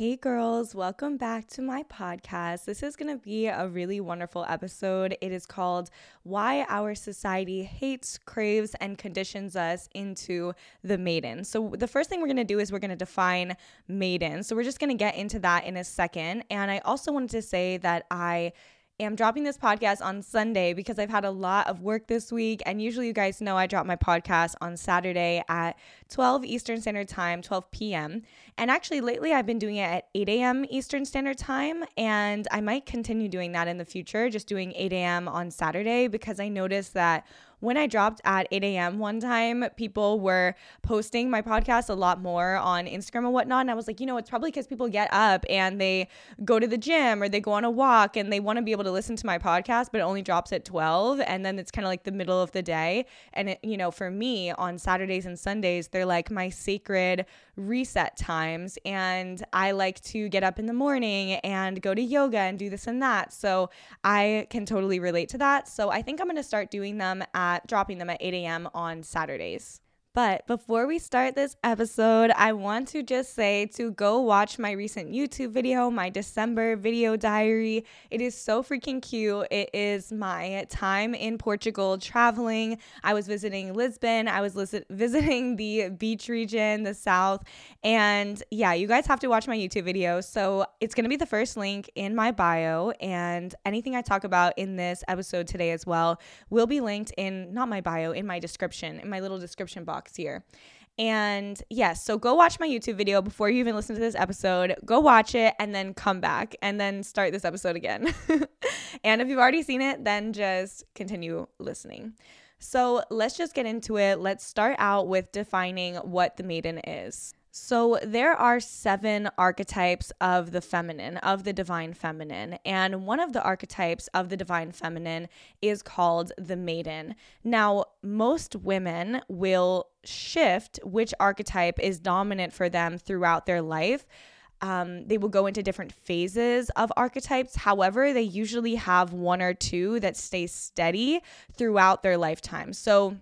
Hey girls, welcome back to my podcast. This is going to be a really wonderful episode. It is called Why Our Society Hates, Craves, and Conditions Us into the Maiden. So, the first thing we're going to do is we're going to define maiden. So, we're just going to get into that in a second. And I also wanted to say that I am dropping this podcast on Sunday because I've had a lot of work this week. And usually, you guys know I drop my podcast on Saturday at 12 Eastern Standard Time, 12 p.m. And actually, lately, I've been doing it at 8 a.m. Eastern Standard Time. And I might continue doing that in the future, just doing 8 a.m. on Saturday because I noticed that when I dropped at 8 a.m. one time, people were posting my podcast a lot more on Instagram and whatnot. And I was like, you know, it's probably because people get up and they go to the gym or they go on a walk and they want to be able to listen to my podcast, but it only drops at 12. And then it's kind of like the middle of the day. And, it, you know, for me on Saturdays and Sundays, they're like my sacred reset times. And I like to get up in the morning and go to yoga and do this and that. So I can totally relate to that. So I think I'm going to start doing them at at dropping them at 8 a.m. on Saturdays. But before we start this episode, I want to just say to go watch my recent YouTube video, my December video diary. It is so freaking cute. It is my time in Portugal traveling. I was visiting Lisbon, I was visiting the beach region, the south. And yeah, you guys have to watch my YouTube video. So it's going to be the first link in my bio. And anything I talk about in this episode today as well will be linked in not my bio, in my description, in my little description box here. And yes, so go watch my YouTube video before you even listen to this episode. Go watch it and then come back and then start this episode again. and if you've already seen it, then just continue listening. So let's just get into it. Let's start out with defining what the maiden is. So, there are seven archetypes of the feminine, of the divine feminine. And one of the archetypes of the divine feminine is called the maiden. Now, most women will shift which archetype is dominant for them throughout their life. Um, they will go into different phases of archetypes. However, they usually have one or two that stay steady throughout their lifetime. So,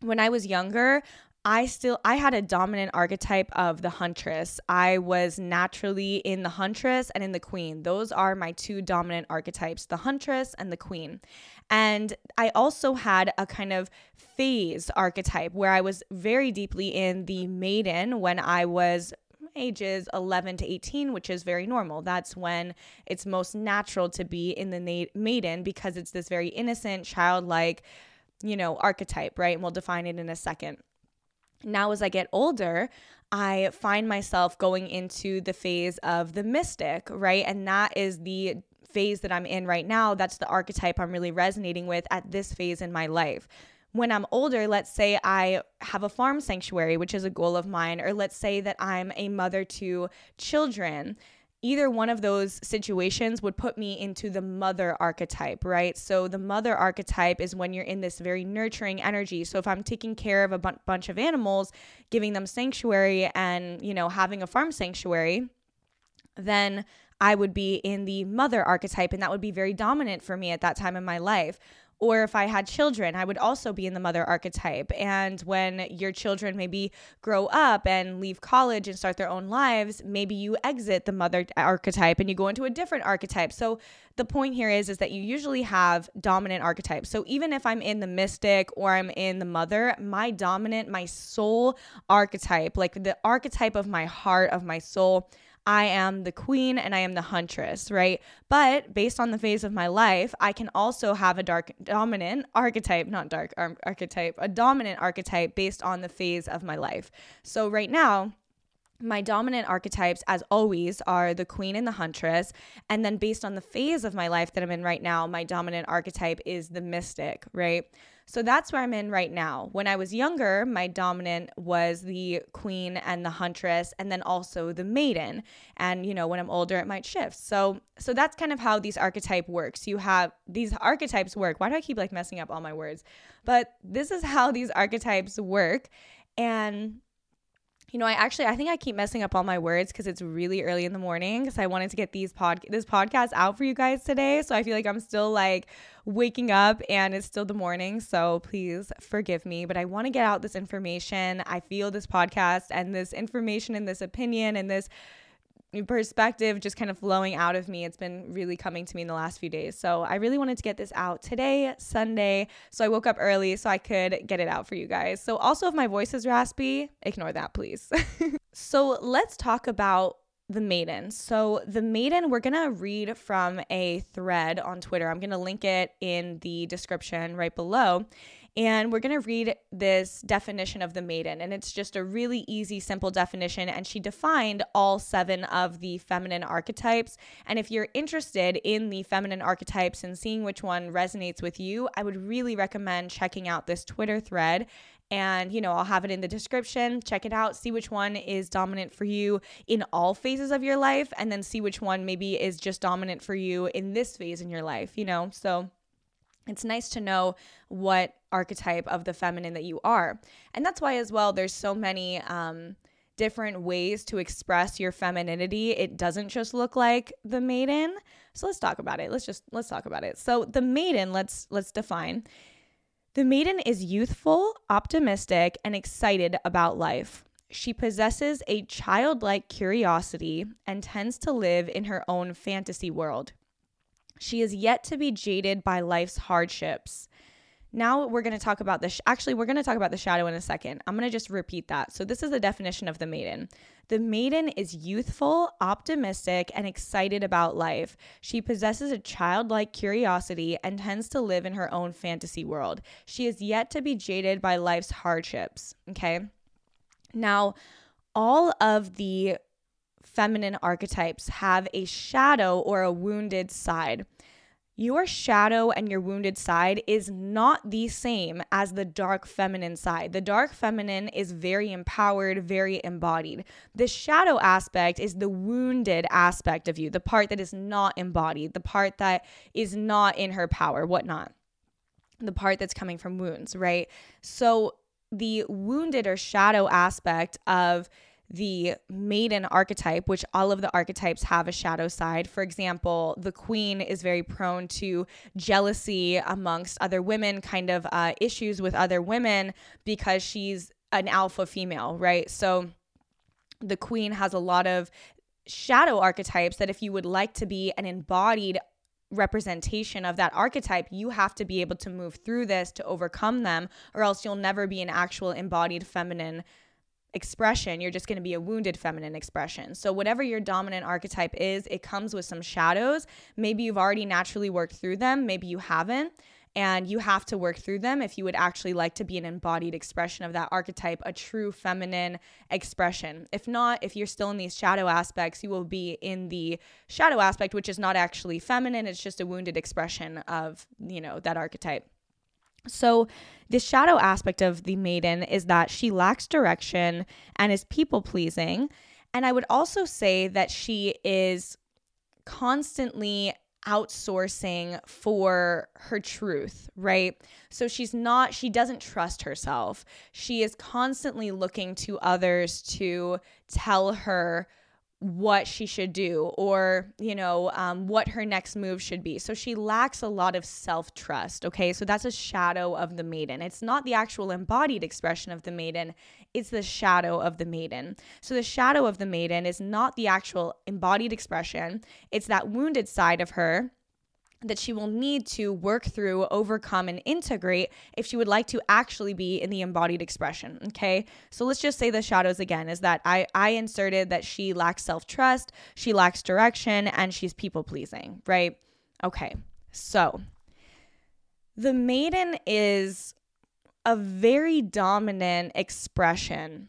when I was younger, I still I had a dominant archetype of the huntress. I was naturally in the huntress and in the queen. Those are my two dominant archetypes, the huntress and the queen. And I also had a kind of phase archetype where I was very deeply in the maiden when I was ages 11 to 18, which is very normal. That's when it's most natural to be in the maiden because it's this very innocent, childlike, you know, archetype, right? And we'll define it in a second now as I get older, I find myself going into the phase of the mystic, right? And that is the phase that I'm in right now. That's the archetype I'm really resonating with at this phase in my life. When I'm older, let's say I have a farm sanctuary, which is a goal of mine, or let's say that I'm a mother to children either one of those situations would put me into the mother archetype, right? So the mother archetype is when you're in this very nurturing energy. So if I'm taking care of a b- bunch of animals, giving them sanctuary and, you know, having a farm sanctuary, then I would be in the mother archetype and that would be very dominant for me at that time in my life. Or if I had children, I would also be in the mother archetype. And when your children maybe grow up and leave college and start their own lives, maybe you exit the mother archetype and you go into a different archetype. So the point here is is that you usually have dominant archetypes. So even if I'm in the mystic or I'm in the mother, my dominant, my soul archetype, like the archetype of my heart, of my soul, I am the queen and I am the huntress, right? But based on the phase of my life, I can also have a dark dominant archetype, not dark archetype, a dominant archetype based on the phase of my life. So right now, my dominant archetypes, as always, are the queen and the huntress. And then, based on the phase of my life that I'm in right now, my dominant archetype is the mystic, right? So that's where I'm in right now. When I was younger, my dominant was the queen and the huntress and then also the maiden. And you know, when I'm older it might shift. So so that's kind of how these archetype works. You have these archetypes work. Why do I keep like messing up all my words? But this is how these archetypes work. And you know, I actually I think I keep messing up all my words because it's really early in the morning because I wanted to get these pod this podcast out for you guys today. So I feel like I'm still like waking up and it's still the morning. So please forgive me, but I want to get out this information. I feel this podcast and this information and this opinion and this perspective just kind of flowing out of me. It's been really coming to me in the last few days. So I really wanted to get this out today, Sunday. So I woke up early so I could get it out for you guys. So also, if my voice is raspy, ignore that, please. so let's talk about the maiden. So, the maiden, we're going to read from a thread on Twitter. I'm going to link it in the description right below. And we're going to read this definition of the maiden. And it's just a really easy, simple definition. And she defined all seven of the feminine archetypes. And if you're interested in the feminine archetypes and seeing which one resonates with you, I would really recommend checking out this Twitter thread and you know i'll have it in the description check it out see which one is dominant for you in all phases of your life and then see which one maybe is just dominant for you in this phase in your life you know so it's nice to know what archetype of the feminine that you are. And that's why, as well, there's so many um, different ways to express your femininity. It doesn't just look like the maiden. So let's talk about it. Let's just let's talk about it. So the maiden, let's let's define. The maiden is youthful, optimistic, and excited about life. She possesses a childlike curiosity and tends to live in her own fantasy world. She is yet to be jaded by life's hardships. Now we're going to talk about this. Sh- Actually, we're going to talk about the shadow in a second. I'm going to just repeat that. So, this is the definition of the maiden. The maiden is youthful, optimistic, and excited about life. She possesses a childlike curiosity and tends to live in her own fantasy world. She is yet to be jaded by life's hardships. Okay. Now, all of the feminine archetypes have a shadow or a wounded side. Your shadow and your wounded side is not the same as the dark feminine side. The dark feminine is very empowered, very embodied. The shadow aspect is the wounded aspect of you, the part that is not embodied, the part that is not in her power, whatnot, the part that's coming from wounds, right? So the wounded or shadow aspect of the maiden archetype, which all of the archetypes have a shadow side. For example, the queen is very prone to jealousy amongst other women, kind of uh, issues with other women because she's an alpha female, right? So the queen has a lot of shadow archetypes that if you would like to be an embodied representation of that archetype, you have to be able to move through this to overcome them, or else you'll never be an actual embodied feminine expression, you're just going to be a wounded feminine expression. So, whatever your dominant archetype is, it comes with some shadows. Maybe you've already naturally worked through them, maybe you haven't. And you have to work through them if you would actually like to be an embodied expression of that archetype, a true feminine expression. If not, if you're still in these shadow aspects, you will be in the shadow aspect, which is not actually feminine. It's just a wounded expression of, you know, that archetype. So, the shadow aspect of the maiden is that she lacks direction and is people pleasing. And I would also say that she is constantly outsourcing for her truth, right? So she's not, she doesn't trust herself. She is constantly looking to others to tell her what she should do or you know um, what her next move should be. So she lacks a lot of self-trust okay? So that's a shadow of the maiden. It's not the actual embodied expression of the maiden. It's the shadow of the maiden. So the shadow of the maiden is not the actual embodied expression. It's that wounded side of her that she will need to work through, overcome, and integrate if she would like to actually be in the embodied expression. Okay. So let's just say the shadows again is that I, I inserted that she lacks self trust, she lacks direction, and she's people pleasing, right? Okay. So the maiden is a very dominant expression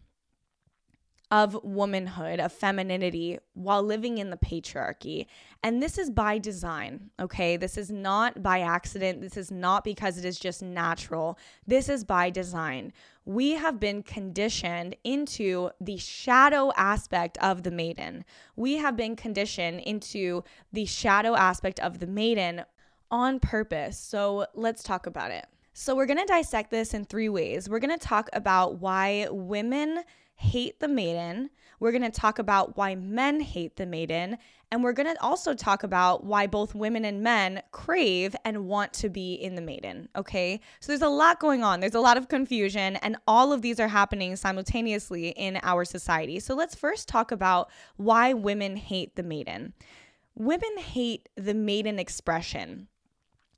of womanhood, of femininity, while living in the patriarchy. And this is by design, okay? This is not by accident. This is not because it is just natural. This is by design. We have been conditioned into the shadow aspect of the maiden. We have been conditioned into the shadow aspect of the maiden on purpose. So let's talk about it. So, we're gonna dissect this in three ways. We're gonna talk about why women hate the maiden. We're going to talk about why men hate the maiden. And we're going to also talk about why both women and men crave and want to be in the maiden. Okay. So there's a lot going on. There's a lot of confusion, and all of these are happening simultaneously in our society. So let's first talk about why women hate the maiden. Women hate the maiden expression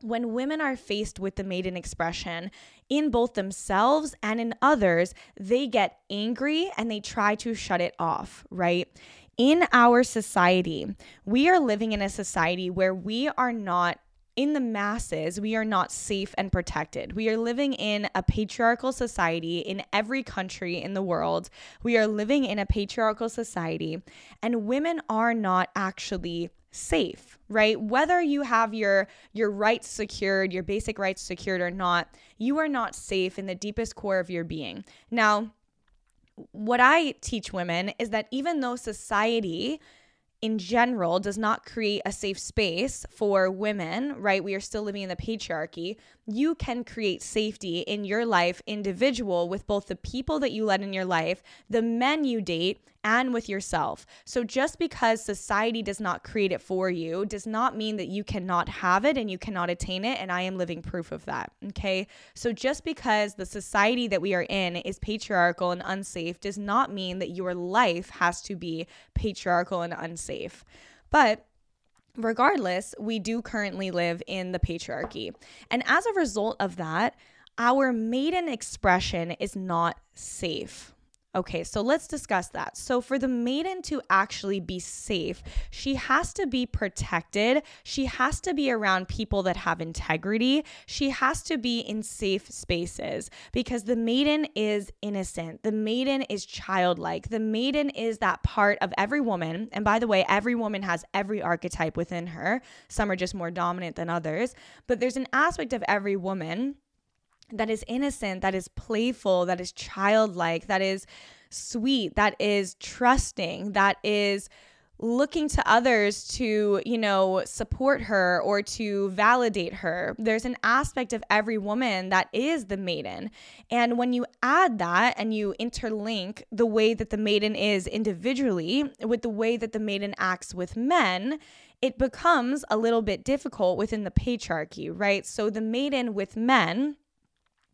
when women are faced with the maiden expression in both themselves and in others, they get angry and they try to shut it off, right? In our society, we are living in a society where we are not in the masses, we are not safe and protected. We are living in a patriarchal society in every country in the world. We are living in a patriarchal society, and women are not actually safe, right? Whether you have your your rights secured, your basic rights secured or not, you are not safe in the deepest core of your being. Now, what I teach women is that even though society in general does not create a safe space for women, right? We are still living in the patriarchy. You can create safety in your life, individual, with both the people that you let in your life, the men you date, and with yourself. So just because society does not create it for you does not mean that you cannot have it and you cannot attain it. And I am living proof of that. Okay. So just because the society that we are in is patriarchal and unsafe does not mean that your life has to be patriarchal and unsafe. But regardless, we do currently live in the patriarchy. And as a result of that, our maiden expression is not safe. Okay, so let's discuss that. So, for the maiden to actually be safe, she has to be protected. She has to be around people that have integrity. She has to be in safe spaces because the maiden is innocent. The maiden is childlike. The maiden is that part of every woman. And by the way, every woman has every archetype within her. Some are just more dominant than others, but there's an aspect of every woman that is innocent, that is playful, that is childlike, that is sweet, that is trusting, that is looking to others to, you know, support her or to validate her. There's an aspect of every woman that is the maiden. And when you add that and you interlink the way that the maiden is individually with the way that the maiden acts with men, it becomes a little bit difficult within the patriarchy, right? So the maiden with men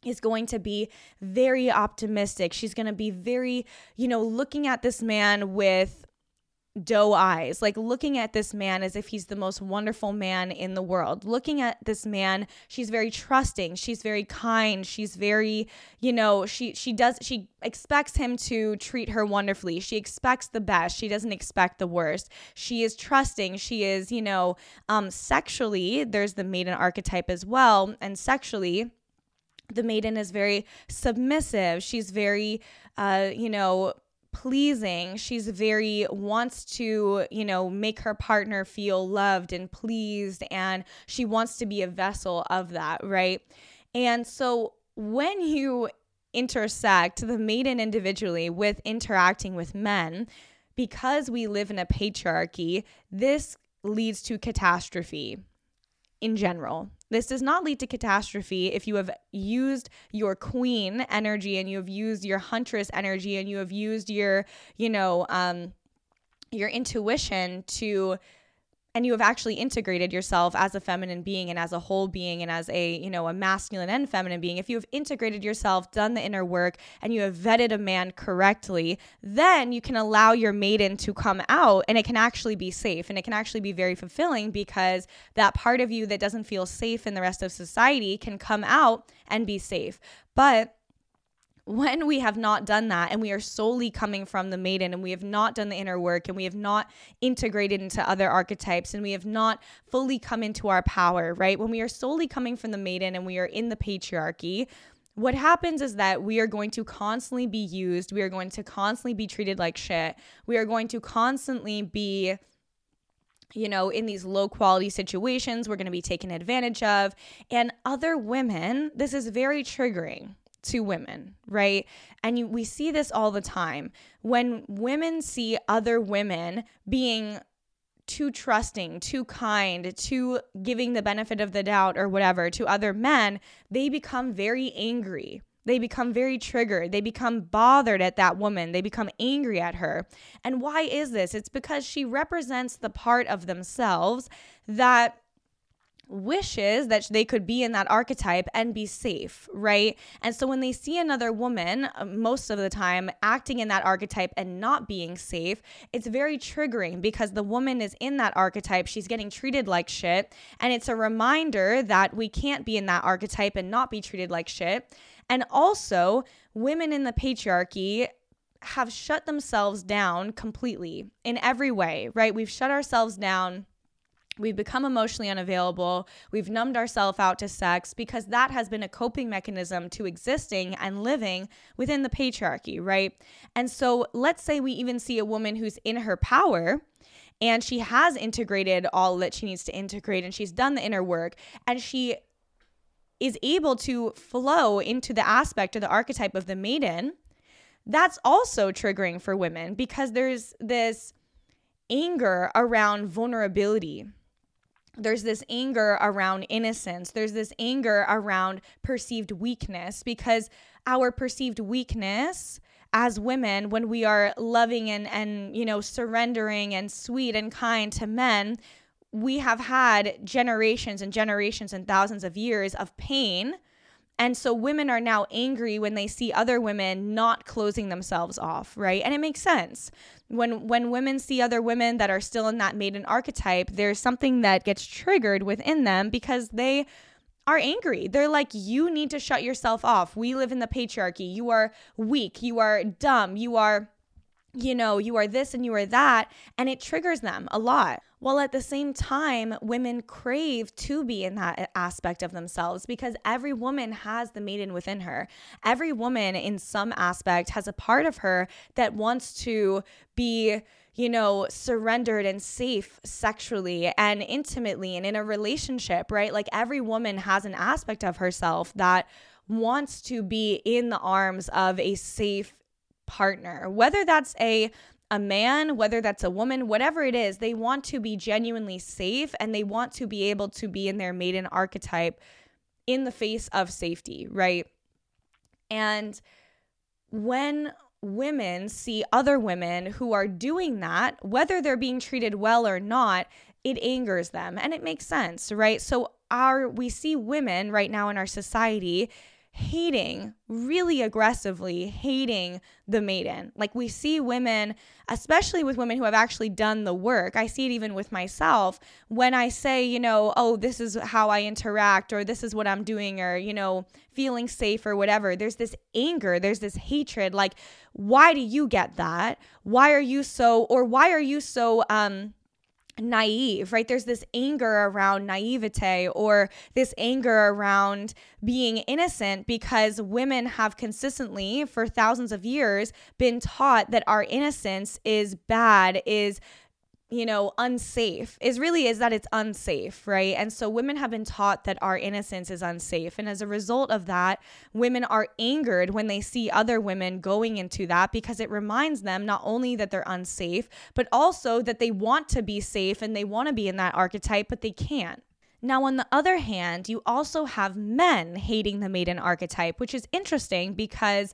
is going to be very optimistic. She's going to be very, you know, looking at this man with doe eyes, like looking at this man as if he's the most wonderful man in the world. Looking at this man, she's very trusting, she's very kind, she's very, you know, she she does she expects him to treat her wonderfully. She expects the best. She doesn't expect the worst. She is trusting. She is, you know, um sexually, there's the maiden archetype as well, and sexually the maiden is very submissive. She's very, uh, you know, pleasing. She's very wants to, you know, make her partner feel loved and pleased and she wants to be a vessel of that, right? And so when you intersect the maiden individually with interacting with men, because we live in a patriarchy, this leads to catastrophe in general. This does not lead to catastrophe if you have used your queen energy and you have used your huntress energy and you have used your, you know, um, your intuition to and you have actually integrated yourself as a feminine being and as a whole being and as a you know a masculine and feminine being if you have integrated yourself done the inner work and you have vetted a man correctly then you can allow your maiden to come out and it can actually be safe and it can actually be very fulfilling because that part of you that doesn't feel safe in the rest of society can come out and be safe. But when we have not done that and we are solely coming from the maiden and we have not done the inner work and we have not integrated into other archetypes and we have not fully come into our power, right? When we are solely coming from the maiden and we are in the patriarchy, what happens is that we are going to constantly be used. We are going to constantly be treated like shit. We are going to constantly be you know, in these low quality situations, we're going to be taken advantage of. And other women, this is very triggering to women, right? And you, we see this all the time. When women see other women being too trusting, too kind, too giving the benefit of the doubt or whatever to other men, they become very angry. They become very triggered. They become bothered at that woman. They become angry at her. And why is this? It's because she represents the part of themselves that wishes that they could be in that archetype and be safe, right? And so when they see another woman, uh, most of the time, acting in that archetype and not being safe, it's very triggering because the woman is in that archetype. She's getting treated like shit. And it's a reminder that we can't be in that archetype and not be treated like shit. And also, women in the patriarchy have shut themselves down completely in every way, right? We've shut ourselves down We've become emotionally unavailable. We've numbed ourselves out to sex because that has been a coping mechanism to existing and living within the patriarchy, right? And so let's say we even see a woman who's in her power and she has integrated all that she needs to integrate and she's done the inner work and she is able to flow into the aspect or the archetype of the maiden. That's also triggering for women because there's this anger around vulnerability there's this anger around innocence. There's this anger around perceived weakness because our perceived weakness as women when we are loving and and you know surrendering and sweet and kind to men we have had generations and generations and thousands of years of pain and so women are now angry when they see other women not closing themselves off, right? And it makes sense. When when women see other women that are still in that maiden archetype, there's something that gets triggered within them because they are angry. They're like, you need to shut yourself off. We live in the patriarchy. You are weak. You are dumb. You are you know, you are this and you are that, and it triggers them a lot. While at the same time, women crave to be in that aspect of themselves because every woman has the maiden within her. Every woman, in some aspect, has a part of her that wants to be you know, surrendered and safe sexually and intimately and in a relationship, right? Like every woman has an aspect of herself that wants to be in the arms of a safe partner, whether that's a a man, whether that's a woman, whatever it is, they want to be genuinely safe and they want to be able to be in their maiden archetype in the face of safety, right? And when women see other women who are doing that, whether they're being treated well or not, it angers them and it makes sense, right? So our we see women right now in our society hating, really aggressively hating the maiden. Like we see women, especially with women who have actually done the work. I see it even with myself when I say, you know, oh, this is how I interact or this is what I'm doing or, you know, feeling safe or whatever. There's this anger, there's this hatred. Like, why do you get that? Why are you so, or why are you so, um, naive, right? There's this anger around naivete or this anger around being innocent because women have consistently, for thousands of years, been taught that our innocence is bad, is you know, unsafe is really is that it's unsafe, right? And so women have been taught that our innocence is unsafe. And as a result of that, women are angered when they see other women going into that because it reminds them not only that they're unsafe, but also that they want to be safe and they want to be in that archetype, but they can't. Now, on the other hand, you also have men hating the maiden archetype, which is interesting because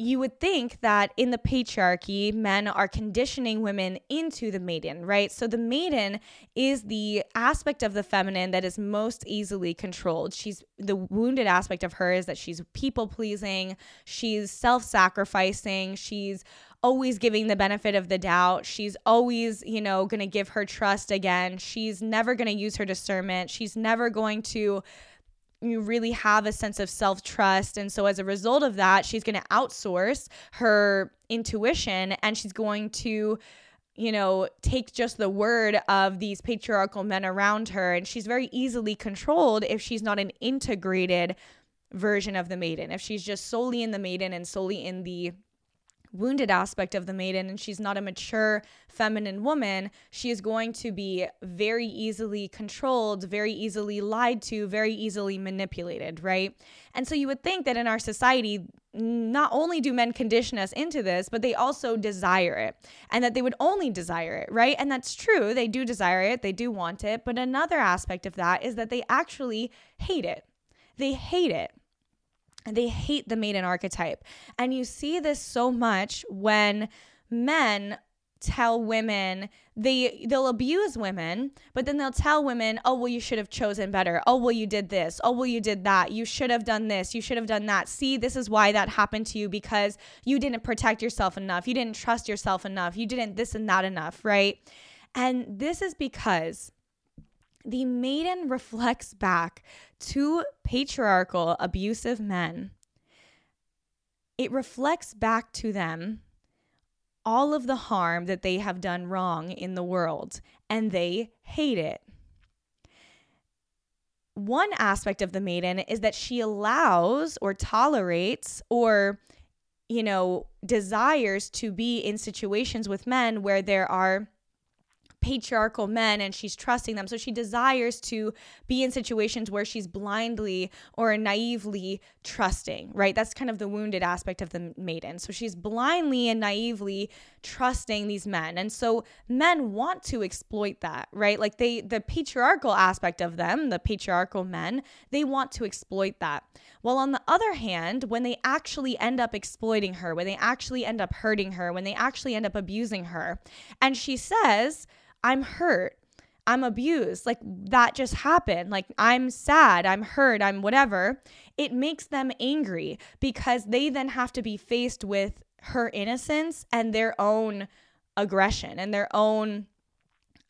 you would think that in the patriarchy, men are conditioning women into the maiden, right? So the maiden is the aspect of the feminine that is most easily controlled. She's the wounded aspect of her is that she's people pleasing, she's self sacrificing, she's always giving the benefit of the doubt. She's always, you know, going to give her trust again. She's never going to use her discernment. She's never going to you really have a sense of self trust. And so, as a result of that, she's going to outsource her intuition and she's going to, you know, take just the word of these patriarchal men around her. And she's very easily controlled if she's not an integrated version of the maiden, if she's just solely in the maiden and solely in the wounded aspect of the maiden and she's not a mature feminine woman, she is going to be very easily controlled, very easily lied to, very easily manipulated, right? And so you would think that in our society, not only do men condition us into this, but they also desire it and that they would only desire it, right? And that's true. They do desire it, they do want it. But another aspect of that is that they actually hate it. They hate it they hate the maiden archetype. And you see this so much when men tell women they they'll abuse women but then they'll tell women oh well you should have chosen better. Oh well you did this. Oh well you did that. You should have done this. You should have done that. See this is why that happened to you because you didn't protect yourself enough. You didn't trust yourself enough. You didn't this and that enough right? And this is because the maiden reflects back to patriarchal, abusive men. It reflects back to them all of the harm that they have done wrong in the world, and they hate it. One aspect of the maiden is that she allows or tolerates or, you know, desires to be in situations with men where there are patriarchal men and she's trusting them. So she desires to be in situations where she's blindly or naively trusting, right? That's kind of the wounded aspect of the maiden. So she's blindly and naively trusting these men. And so men want to exploit that, right? Like they, the patriarchal aspect of them, the patriarchal men, they want to exploit that. While on the other hand, when they actually end up exploiting her, when they actually end up hurting her, when they actually end up abusing her, and she says, I'm hurt. I'm abused. Like that just happened. Like I'm sad. I'm hurt. I'm whatever. It makes them angry because they then have to be faced with her innocence and their own aggression and their own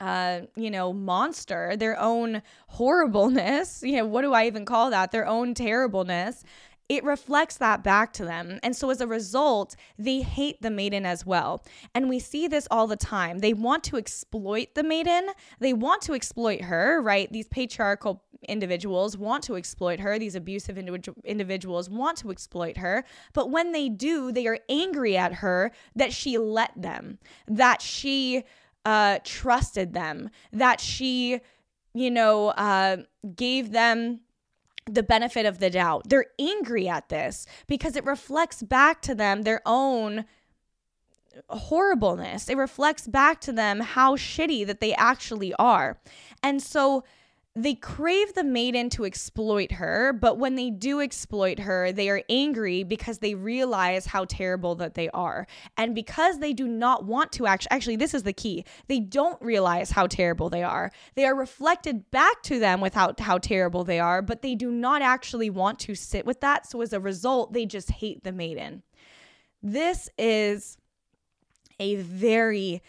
uh, you know, monster, their own horribleness. You know, what do I even call that? Their own terribleness it reflects that back to them. And so as a result, they hate the maiden as well. And we see this all the time. They want to exploit the maiden, they want to exploit her, right? These patriarchal individuals want to exploit her, these abusive individu- individuals want to exploit her. But when they do, they are angry at her that she let them, that she uh, trusted them, that she, you know, uh, gave them the benefit of the doubt. They're angry at this because it reflects back to them their own horribleness. It reflects back to them how shitty that they actually are. And so they crave the maiden to exploit her, but when they do exploit her, they are angry because they realize how terrible that they are. And because they do not want to actually, actually, this is the key. They don't realize how terrible they are. They are reflected back to them without how terrible they are, but they do not actually want to sit with that. So as a result, they just hate the maiden. This is a very,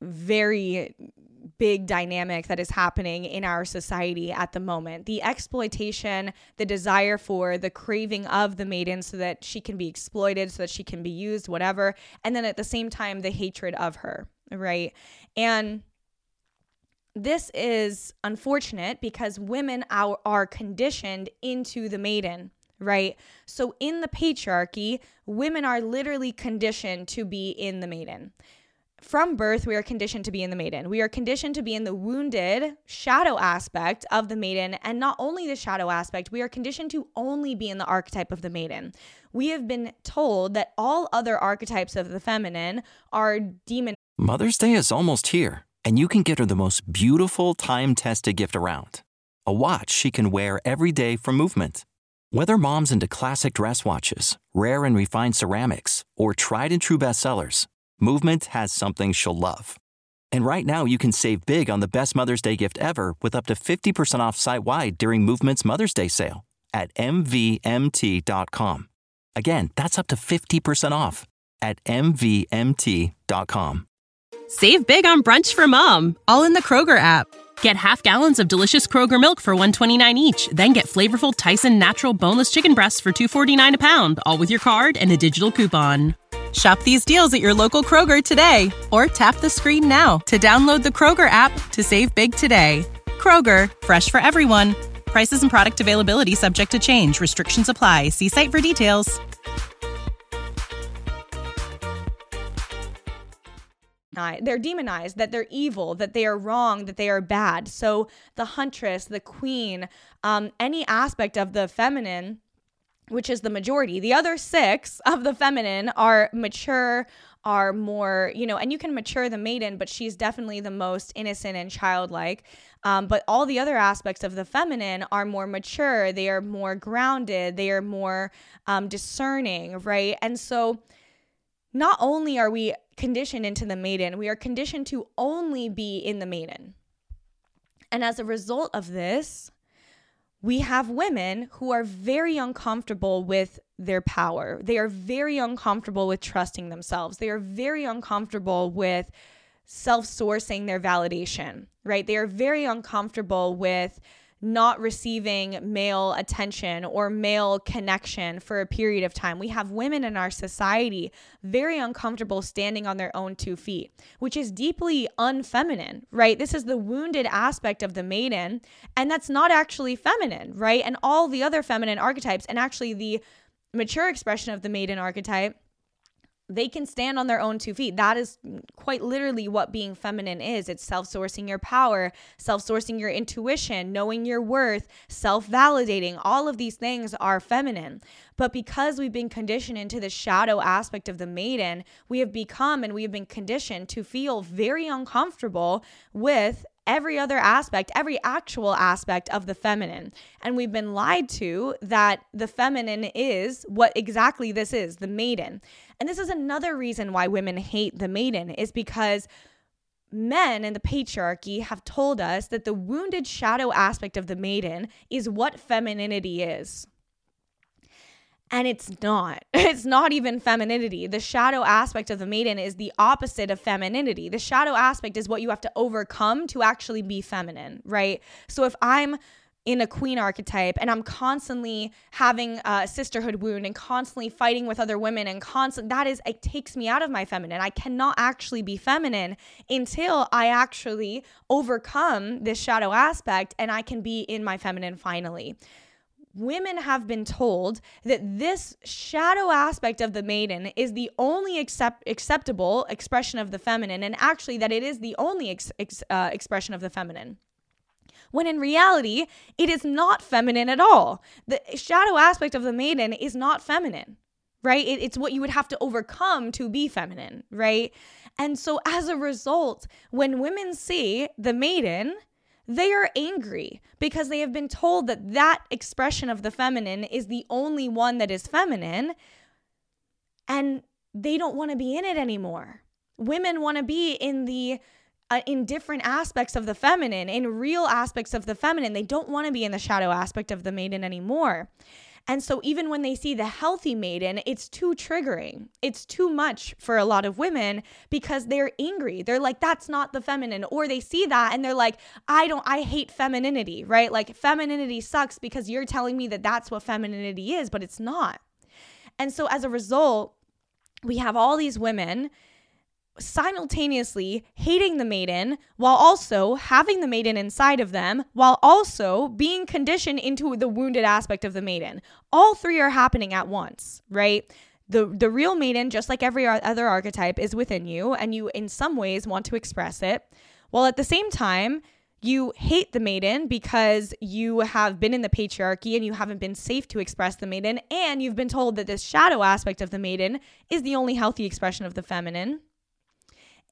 very big dynamic that is happening in our society at the moment. The exploitation, the desire for, the craving of the maiden so that she can be exploited, so that she can be used, whatever. And then at the same time, the hatred of her, right? And this is unfortunate because women are, are conditioned into the maiden right? So in the patriarchy, women are literally conditioned to be in the maiden. From birth, we are conditioned to be in the maiden. We are conditioned to be in the wounded shadow aspect of the maiden. And not only the shadow aspect, we are conditioned to only be in the archetype of the maiden. We have been told that all other archetypes of the feminine are demon. Mother's Day is almost here, and you can get her the most beautiful time tested gift around a watch she can wear every day from movement. Whether mom's into classic dress watches, rare and refined ceramics, or tried and true bestsellers, Movement has something she'll love. And right now, you can save big on the best Mother's Day gift ever with up to 50% off site wide during Movement's Mother's Day sale at MVMT.com. Again, that's up to 50% off at MVMT.com. Save big on brunch for mom, all in the Kroger app. Get half gallons of delicious Kroger milk for 129 each, then get flavorful Tyson natural boneless chicken breasts for 249 a pound, all with your card and a digital coupon. Shop these deals at your local Kroger today or tap the screen now to download the Kroger app to save big today. Kroger, fresh for everyone. Prices and product availability subject to change. Restrictions apply. See site for details. They're demonized, that they're evil, that they are wrong, that they are bad. So the huntress, the queen, um, any aspect of the feminine, which is the majority, the other six of the feminine are mature, are more, you know, and you can mature the maiden, but she's definitely the most innocent and childlike. Um, but all the other aspects of the feminine are more mature, they are more grounded, they are more um, discerning, right? And so, not only are we conditioned into the maiden, we are conditioned to only be in the maiden. And as a result of this, we have women who are very uncomfortable with their power. They are very uncomfortable with trusting themselves. They are very uncomfortable with self sourcing their validation, right? They are very uncomfortable with not receiving male attention or male connection for a period of time. We have women in our society very uncomfortable standing on their own two feet, which is deeply unfeminine, right? This is the wounded aspect of the maiden, and that's not actually feminine, right? And all the other feminine archetypes, and actually the mature expression of the maiden archetype they can stand on their own two feet. That is quite literally what being feminine is. It's self sourcing your power, self sourcing your intuition, knowing your worth, self validating. All of these things are feminine. But because we've been conditioned into the shadow aspect of the maiden, we have become and we have been conditioned to feel very uncomfortable with every other aspect, every actual aspect of the feminine. And we've been lied to that the feminine is what exactly this is the maiden. And this is another reason why women hate the maiden, is because men in the patriarchy have told us that the wounded shadow aspect of the maiden is what femininity is. And it's not. It's not even femininity. The shadow aspect of the maiden is the opposite of femininity. The shadow aspect is what you have to overcome to actually be feminine, right? So if I'm in a queen archetype and I'm constantly having a sisterhood wound and constantly fighting with other women and constant that is it takes me out of my feminine. I cannot actually be feminine until I actually overcome this shadow aspect and I can be in my feminine finally women have been told that this shadow aspect of the maiden is the only accept- acceptable expression of the feminine, and actually that it is the only ex- ex- uh, expression of the feminine. When in reality, it is not feminine at all. The shadow aspect of the maiden is not feminine, right? It, it's what you would have to overcome to be feminine, right? And so as a result, when women see the maiden, they are angry because they have been told that that expression of the feminine is the only one that is feminine and they don't want to be in it anymore. Women want to be in the uh, in different aspects of the feminine, in real aspects of the feminine. They don't want to be in the shadow aspect of the maiden anymore. And so, even when they see the healthy maiden, it's too triggering. It's too much for a lot of women because they're angry. They're like, that's not the feminine. Or they see that and they're like, I don't, I hate femininity, right? Like, femininity sucks because you're telling me that that's what femininity is, but it's not. And so, as a result, we have all these women simultaneously hating the maiden while also having the maiden inside of them while also being conditioned into the wounded aspect of the maiden. All three are happening at once right? The the real maiden just like every other archetype is within you and you in some ways want to express it while at the same time you hate the maiden because you have been in the patriarchy and you haven't been safe to express the maiden and you've been told that this shadow aspect of the maiden is the only healthy expression of the feminine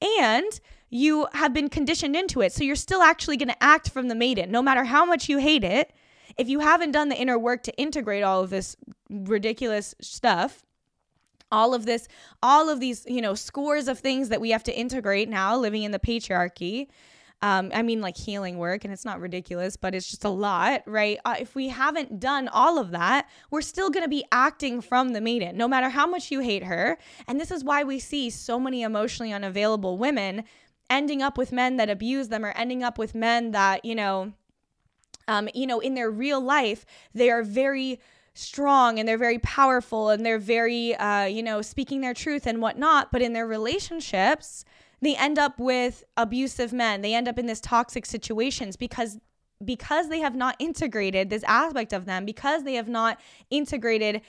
and you have been conditioned into it. So you're still actually going to act from the maiden, no matter how much you hate it. If you haven't done the inner work to integrate all of this ridiculous stuff, all of this, all of these, you know, scores of things that we have to integrate now living in the patriarchy, um, I mean, like healing work, and it's not ridiculous, but it's just a lot, right? Uh, if we haven't done all of that, we're still going to be acting from the maiden, no matter how much you hate her. And this is why we see so many emotionally unavailable women ending up with men that abuse them or ending up with men that, you know, um, you know, in their real life, they are very strong and they're very powerful and they're very, uh, you know, speaking their truth and whatnot. But in their relationships, they end up with abusive men. They end up in this toxic situations because because they have not integrated this aspect of them, because they have not integrated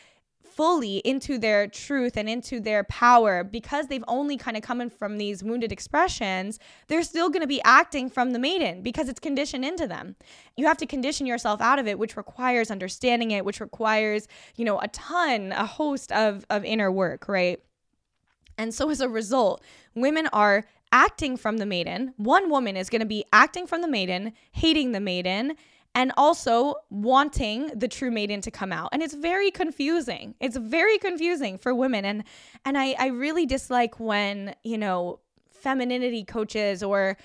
fully into their truth and into their power because they've only kind of come in from these wounded expressions, they're still going to be acting from the maiden because it's conditioned into them. You have to condition yourself out of it, which requires understanding it, which requires, you know, a ton, a host of, of inner work, right? And so as a result, women are acting from the maiden. One woman is going to be acting from the maiden, hating the maiden, and also wanting the true maiden to come out. And it's very confusing. It's very confusing for women. And and i i really dislike when you know femininity coaches or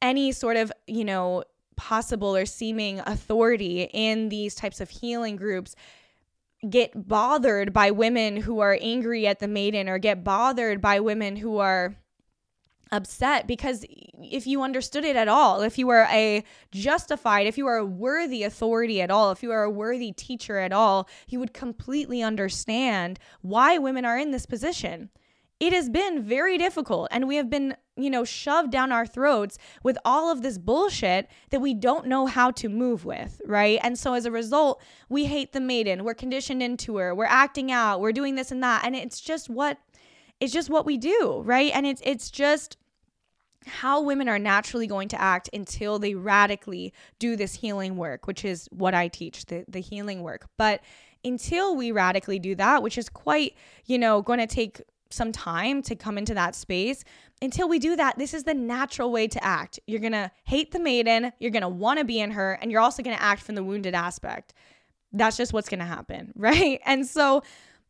any sort of you know possible or seeming authority in these types of healing groups get bothered by women who are angry at the maiden or get bothered by women who are upset because if you understood it at all, if you were a justified, if you were a worthy authority at all, if you are a worthy teacher at all, you would completely understand why women are in this position. It has been very difficult and we have been, you know, shoved down our throats with all of this bullshit that we don't know how to move with, right? And so as a result, we hate the maiden. We're conditioned into her. We're acting out. We're doing this and that. And it's just what it's just what we do, right? And it's it's just how women are naturally going to act until they radically do this healing work, which is what I teach, the, the healing work. But until we radically do that, which is quite, you know, going to take some time to come into that space, until we do that, this is the natural way to act. You're to hate the maiden, you're want to be in her, and you're also to act from the wounded aspect. That's just what's to happen, right? And so,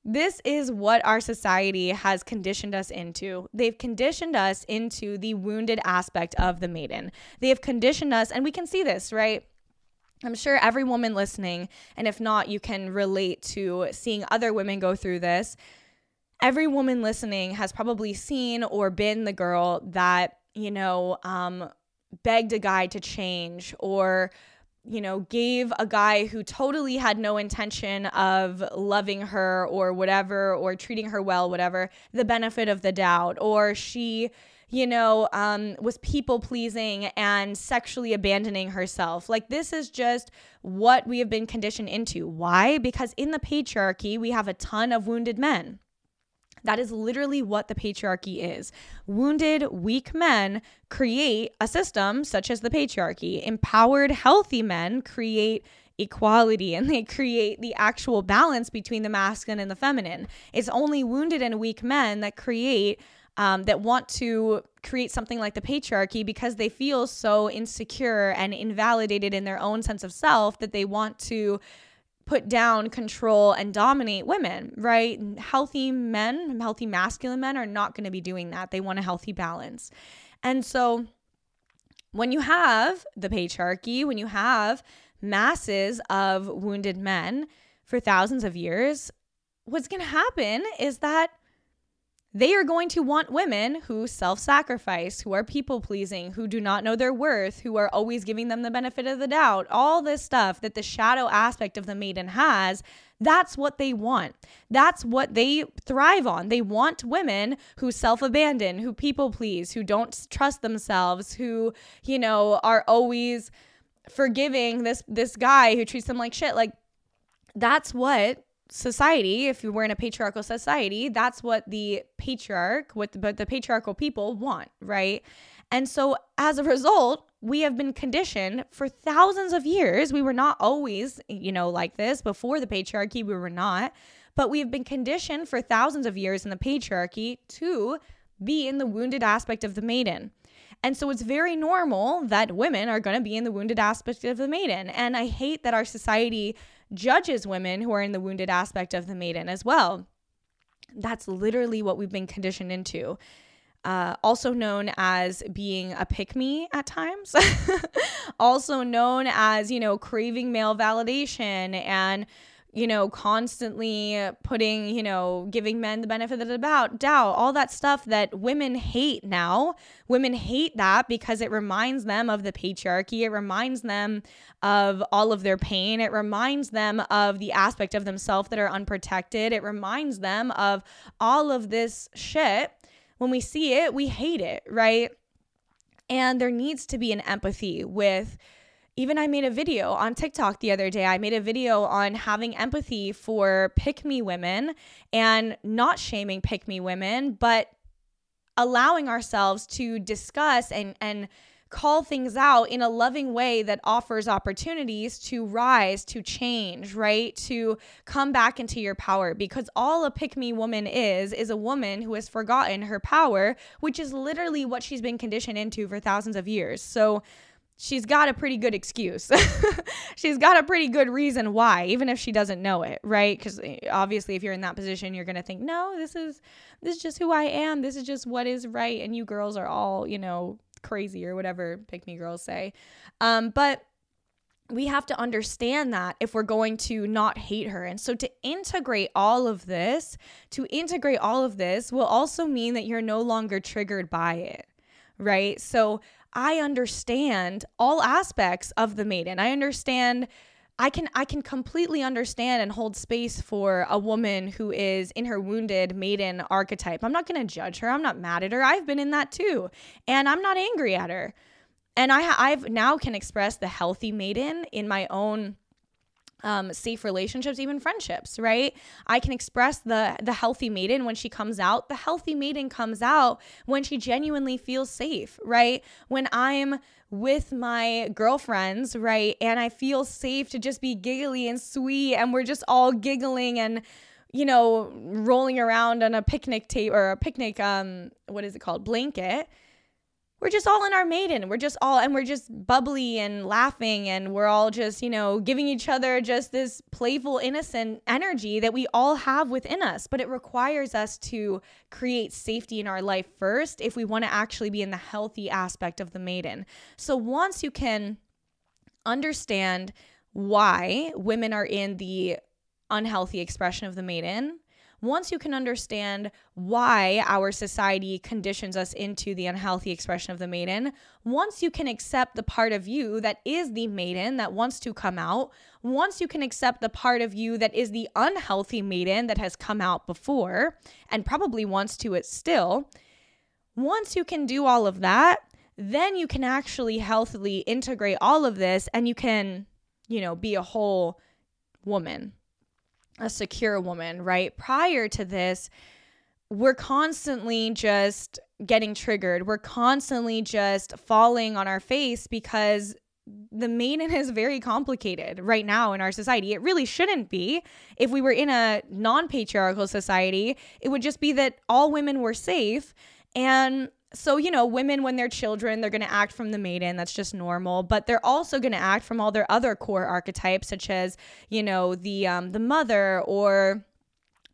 this is what our society has conditioned us into. They've conditioned us into the wounded aspect of the maiden. They have conditioned us, and we can see this, right? I'm sure every woman listening, and if not, you can relate to seeing other women go through this. Every woman listening has probably seen or been the girl that, you know, um, begged a guy to change or you know, gave a guy who totally had no intention of loving her or whatever, or treating her well, whatever, the benefit of the doubt. Or she, you know, um, was people pleasing and sexually abandoning herself. Like, this is just what we have been conditioned into. Why? Because in the patriarchy, we have a ton of wounded men. That is literally what the patriarchy is. Wounded, weak men create a system such as the patriarchy. Empowered, healthy men create equality and they create the actual balance between the masculine and the feminine. It's only wounded and weak men that create. Um, that want to create something like the patriarchy because they feel so insecure and invalidated in their own sense of self that they want to put down, control, and dominate women, right? Healthy men, healthy masculine men are not going to be doing that. They want a healthy balance. And so when you have the patriarchy, when you have masses of wounded men for thousands of years, what's going to happen is that they are going to want women who self sacrifice, who are people pleasing, who do not know their worth, who are always giving them the benefit of the doubt, all this stuff that the shadow aspect of the maiden has. That's what they want. That's what they thrive on. They want women who self abandon, who people please, who don't trust themselves, who, you know, are always forgiving this this guy who treats them like shit. Like that's what society, if you were in a patriarchal society, that's what the patriarch, what the, the patriarchal people want, right? And so as a result, we have been conditioned for thousands of years. We were not always, you know, like this before the patriarchy, we were not, but we've been conditioned for thousands of years in the patriarchy to be in the wounded aspect of the maiden. And so it's very normal that women are going to be in the wounded aspect of the maiden. And I hate that our society judges women who are in the wounded aspect of the maiden as well. That's literally what we've been conditioned into. Uh, also known as being a pick me at times, also known as, you know, craving male validation and you know, constantly putting, you know, giving men the benefit of the doubt, all that stuff that women hate now. Women hate that because it reminds them of the patriarchy. It reminds them of all of their pain. It reminds them of the aspect of themselves that are unprotected. It reminds them of all of this shit. When we see it, we hate it, right? And there needs to be an empathy with even I made a video on TikTok the other day. I made a video on having empathy for pick me women and not shaming pick me women, but allowing ourselves to discuss and and call things out in a loving way that offers opportunities to rise, to change, right? To come back into your power because all a pick me woman is is a woman who has forgotten her power, which is literally what she's been conditioned into for thousands of years. So she's got a pretty good excuse. she's got a pretty good reason why, even if she doesn't know it, right? Because eh, obviously, if you're in that position, you're gonna think, no, this is this is just who I am. This is just what is right, and you girls are all, you know, crazy or whatever pick me girls say. Um, but we have to understand that if we're going to not hate her. And so to integrate all of this, to integrate all of this will also mean that you're no longer triggered by it, right? So I understand all aspects of the maiden. I understand I can I can completely understand and hold space for a woman who is in her wounded maiden archetype. I'm not going to judge her. I'm not mad at her. I've been in that too. And I'm not angry at her. And I I've now can express the healthy maiden in my own um, safe relationships, even friendships, right? I can express the the healthy maiden when she comes out. The healthy maiden comes out when she genuinely feels safe, right? When I'm with my girlfriends, right, and I feel safe to just be giggly and sweet, and we're just all giggling and you know rolling around on a picnic table or a picnic um what is it called blanket we're just all in our maiden. We're just all, and we're just bubbly and laughing, and we're all just, you know, giving each other just this playful, innocent energy that we all have within us. But it requires us to create safety in our life first if we want to actually be in the healthy aspect of the maiden. So once you can understand why women are in the unhealthy expression of the maiden, once you can understand why our society conditions us into the unhealthy expression of the maiden, once you can accept the part of you that is the maiden that wants to come out, once you can accept the part of you that is the unhealthy maiden that has come out before and probably wants to it still, once you can do all of that, then you can actually healthily integrate all of this and you can, you know, be a whole woman a secure woman, right? Prior to this, we're constantly just getting triggered. We're constantly just falling on our face because the maiden is very complicated right now in our society. It really shouldn't be. If we were in a non patriarchal society, it would just be that all women were safe and so you know women when they're children they're going to act from the maiden that's just normal but they're also going to act from all their other core archetypes such as you know the um the mother or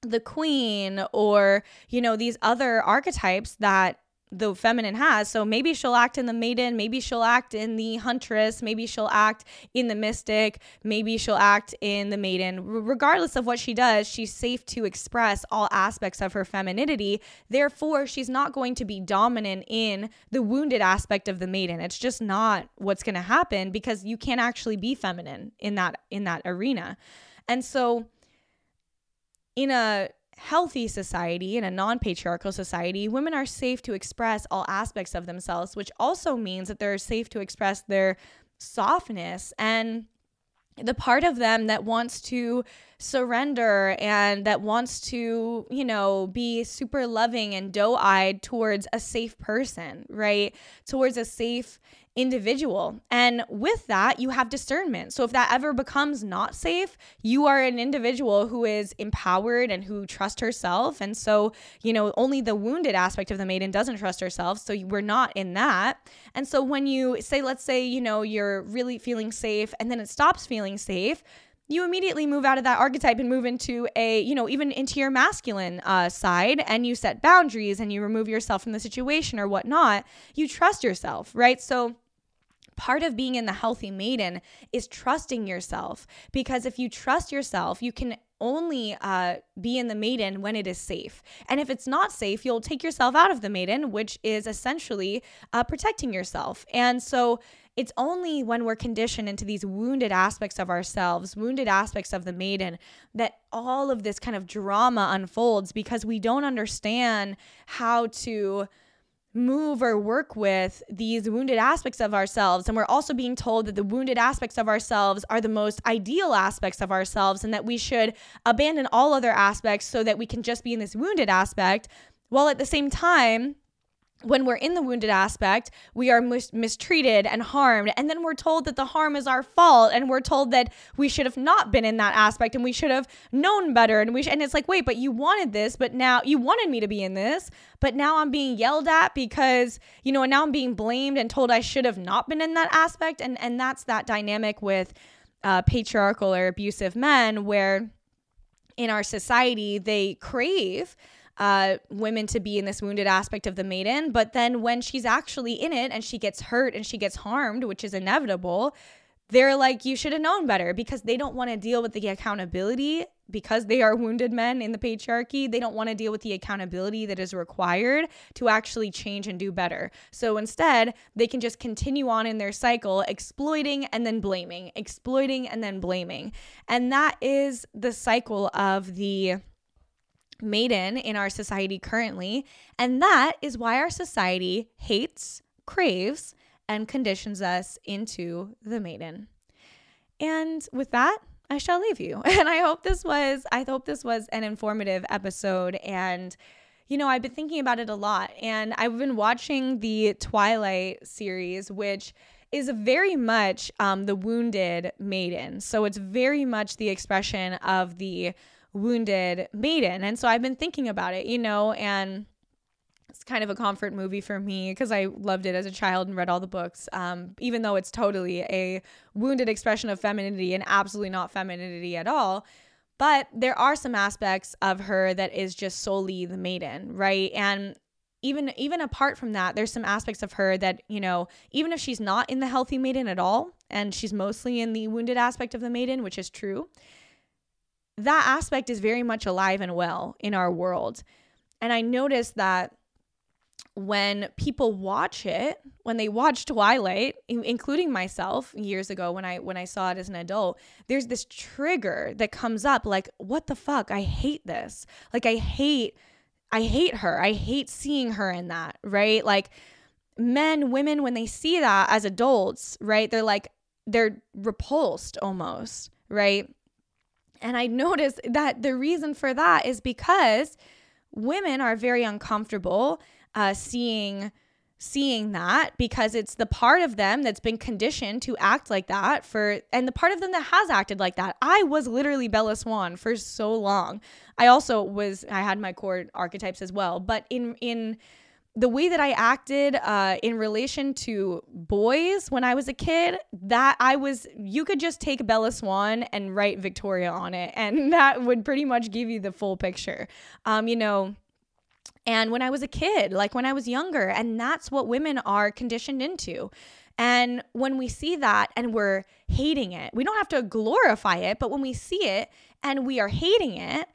the queen or you know these other archetypes that the feminine has. So maybe she'll act in the maiden, maybe she'll act in the huntress, maybe she'll act in the mystic, maybe she'll act in the maiden. Regardless of what she does, she's safe to express all aspects of her femininity. Therefore, she's not going to be dominant in the wounded aspect of the maiden. It's just not what's going to happen because you can't actually be feminine in that in that arena. And so in a healthy society, in a non patriarchal society, women are safe to express all aspects of themselves, which also means that they're safe to express their softness and the part of them that wants to surrender and that wants to, you know, be super loving and doe eyed towards a safe person, right? Towards a safe individual. And with that, you have discernment. So if that ever becomes not safe, you are an individual who is empowered and who trusts herself. And so, you know, only the wounded aspect of the maiden doesn't trust herself. So we're not in that. And so when you say, let's say, you know, you're really feeling safe and then it stops feeling safe, you immediately move out of that archetype and move into a, you know, even into your masculine uh, side and you set boundaries and you remove yourself from the situation or whatnot. You trust yourself, right? So, part of being in the healthy maiden is trusting yourself because if you trust yourself, you can only uh, be in the maiden when it is safe. And if it's not safe, you'll take yourself out of the maiden, which is essentially uh, protecting yourself. And so it's only when we're conditioned into these wounded aspects of ourselves, wounded aspects of the maiden, that all of this kind of drama unfolds because we don't understand how to move or work with these wounded aspects of ourselves. And we're also being told that the wounded aspects of ourselves are the most ideal aspects of ourselves and that we should abandon all other aspects so that we can just be in this wounded aspect. While at the same time, when we're in the wounded aspect, we are mis- mistreated and harmed. And then we're told that the harm is our fault. And we're told that we should have not been in that aspect and we should have known better. And we sh- and it's like, wait, but you wanted this, but now you wanted me to be in this, but now I'm being yelled at because, you know, and now I'm being blamed and told I should have not been in that aspect. And and that's that dynamic with uh, patriarchal or abusive men where in our society they crave uh, women to be in this wounded aspect of the maiden. But then when she's actually in it and she gets hurt and she gets harmed, which is inevitable, they're like, you should have known better because they don't want to deal with the accountability because they are wounded men in the patriarchy. They don't want to deal with the accountability that is required to actually change and do better. So instead, they can just continue on in their cycle, exploiting and then blaming, exploiting and then blaming. And that is the cycle of the maiden in our society currently. And that is why our society hates, craves, and conditions us into the maiden. And with that, I shall leave you. And I hope this was I hope this was an informative episode and you know, I've been thinking about it a lot and I've been watching the Twilight series which is very much um, the wounded maiden. So it's very much the expression of the wounded maiden. And so I've been thinking about it, you know, and it's kind of a comfort movie for me because I loved it as a child and read all the books. Um, even though it's totally a wounded expression of femininity and absolutely not femininity at all. But there are some aspects of her that is just solely the maiden, right? And even even apart from that, there's some aspects of her that, you know, even if she's not in the healthy maiden at all, and she's mostly in the wounded aspect of the maiden, which is true, that aspect is very much alive and well in our world. And I noticed that when people watch it, when they watch Twilight, including myself years ago when I when I saw it as an adult, there's this trigger that comes up like what the fuck? I hate this. Like I hate I hate her. I hate seeing her in that, right? Like men, women when they see that as adults, right? They're like they're repulsed almost, right? And I noticed that the reason for that is because women are very uncomfortable uh, seeing seeing that because it's the part of them that's been conditioned to act like that for and the part of them that has acted like that. I was literally Bella Swan for so long. I also was I had my core archetypes as well, but in in the way that I acted uh, in relation to boys when I was a kid, that I was, you could just take Bella Swan and write Victoria on it, and that would pretty much give you the full picture. Um, you know, and when I was a kid, like when I was younger, and that's what women are conditioned into. And when we see that and we're hating it, we don't have to glorify it, but when we see it and we are hating it,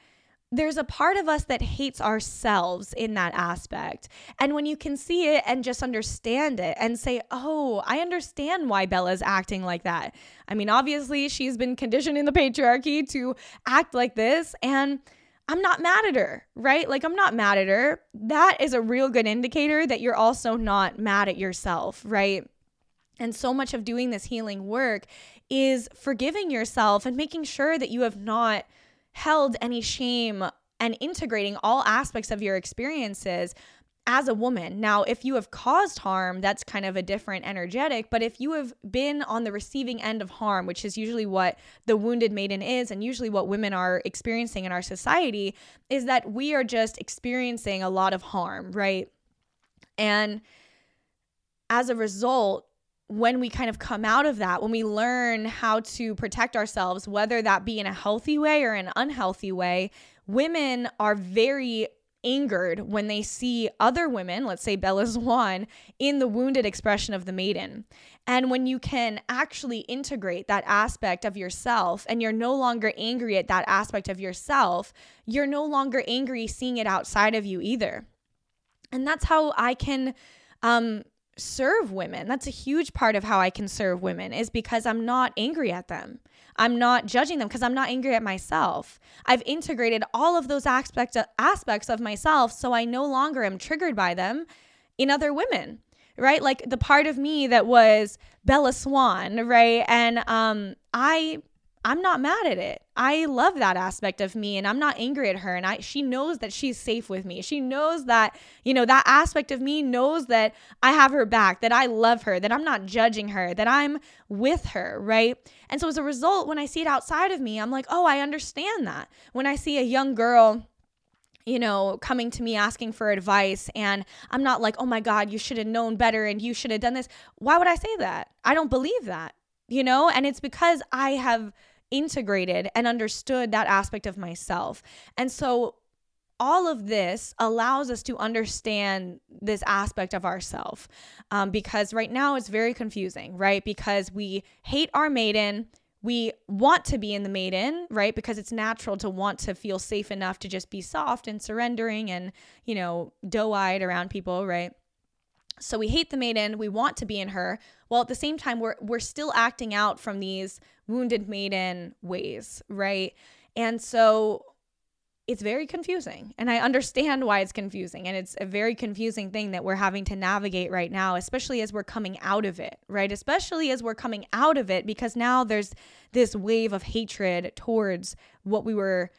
there's a part of us that hates ourselves in that aspect. And when you can see it and just understand it and say, oh, I understand why Bella's acting like that. I mean, obviously, she's been conditioned in the patriarchy to act like this. And I'm not mad at her, right? Like, I'm not mad at her. That is a real good indicator that you're also not mad at yourself, right? And so much of doing this healing work is forgiving yourself and making sure that you have not held any shame and integrating all aspects of your experiences as a woman. Now, if you have caused harm, that's kind of a different energetic. But if you have been on the receiving end of harm, which is usually what the wounded maiden is, and usually what women are experiencing in our society, is that we are just experiencing a lot of harm, right? And as a result, when we kind of come out of that, when we learn how to protect ourselves, whether that be in a healthy way or an unhealthy way, women are very angered when they see other women, let's say Bella Swan, in the wounded expression of the maiden. And when you can actually integrate that aspect of yourself and you're no longer angry at that aspect of yourself, you're no longer angry seeing it outside of you either. And that's how I can um, serve women. That's a huge part of how I can serve women is because I'm not angry at them. I'm not judging them because I'm not angry at myself. I've integrated all of those aspects of, aspects of myself so I no longer am triggered by them in other women right like the part of me that was bella swan right and um i I'm not mad at it. I love that aspect of me and I'm not angry at her and I she knows that she's safe with me. She knows that, you know, that aspect of me knows that I have her back, that I love her, that I'm not judging her, that I'm with her, right? And so as a result, when I see it outside of me, I'm like, "Oh, I understand that." When I see a young girl you know, coming to me asking for advice. And I'm not like, oh my God, you should have known better and you should have done this. Why would I say that? I don't believe that, you know? And it's because I have integrated and understood that aspect of myself. And so all of this allows us to understand this aspect of ourself um, because right now it's very confusing right? Because we hate our maiden we want to be in the maiden right? Because it's natural to want to feel safe enough to just be soft and surrendering and you know doe-eyed around people right so we hate the maiden, we want to be in her, while at the same time we're we're still acting out from these wounded maiden ways, right? And so it's very confusing. And I understand why it's confusing. And it's a very confusing thing that we're having to navigate right now, especially as we're coming out of it, right? Especially as we're coming out of it, because now there's this wave of hatred towards what we were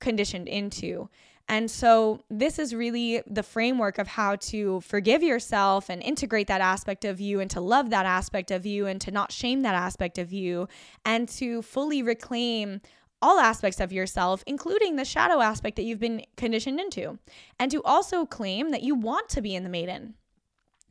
conditioned into. And so, this is really the framework of how to forgive yourself and integrate that aspect of you and to love that aspect of you and to not shame that aspect of you and to fully reclaim all aspects of yourself, including the shadow aspect that you've been conditioned into, and to also claim that you want to be in the maiden.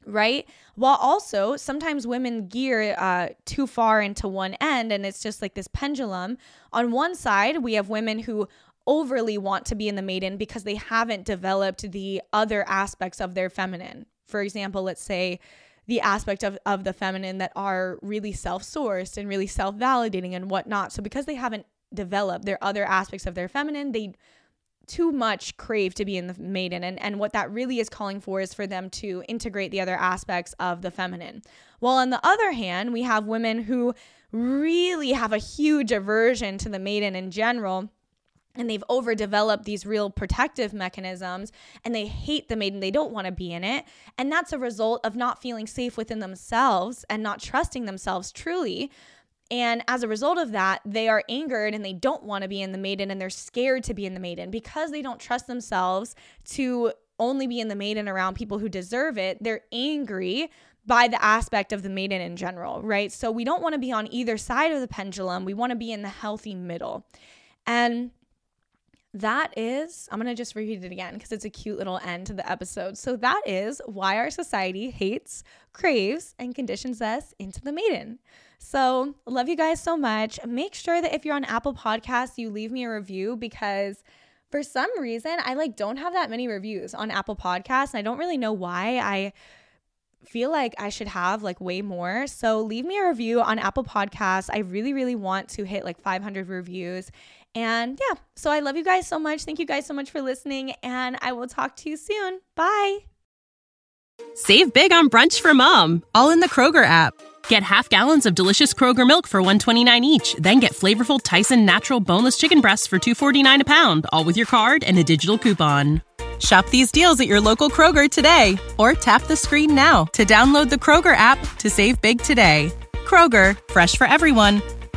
Right. While also sometimes women gear uh, too far into one end, and it's just like this pendulum. On one side, we have women who overly want to be in the maiden because they haven't developed the other aspects of their feminine. For example, let's say the aspect of, of the feminine that are really self sourced and really self validating and whatnot. So, because they haven't developed their other aspects of their feminine, they too much crave to be in the maiden and and what that really is calling for is for them to integrate the other aspects of the feminine while on the other hand we have women who really have a huge aversion to the maiden in general and they've overdeveloped these real protective mechanisms and they hate the maiden they don't want to be in it and that's a result of not feeling safe within themselves and not trusting themselves truly. And as a result of that they are angered and they don't want to be in the maiden and they're scared to be in the maiden. Because they don't trust themselves to only be in the maiden around people who deserve it they're angry by the aspect of the maiden in general right? So we don't want to be on either side of the pendulum we want to be in the healthy middle. And that is, I'm going to just repeat it again because it's a cute little end to the episode. So, that is why our society hates, craves, and conditions us into the maiden. So, love you guys so much. Make sure that if you're on Apple Podcasts, you leave me a review because for some reason, I like don't have that many reviews on Apple Podcasts. And I don't really know why. I feel like I should have like way more. So leave me a review on Apple Podcasts. I really, really want to hit like 500 reviews. And yeah, so I love you guys so much. Thank you guys so much for listening, and I will talk to you soon. Bye. Save big on brunch for mom, all in the Kroger app. Get half gallons of delicious Kroger milk for 129 each, then get flavorful Tyson natural boneless chicken breasts for 249 a pound, all with your card and a digital coupon. Shop these deals at your local Kroger today or tap the screen now to download the Kroger app to save big today. Kroger, fresh for everyone.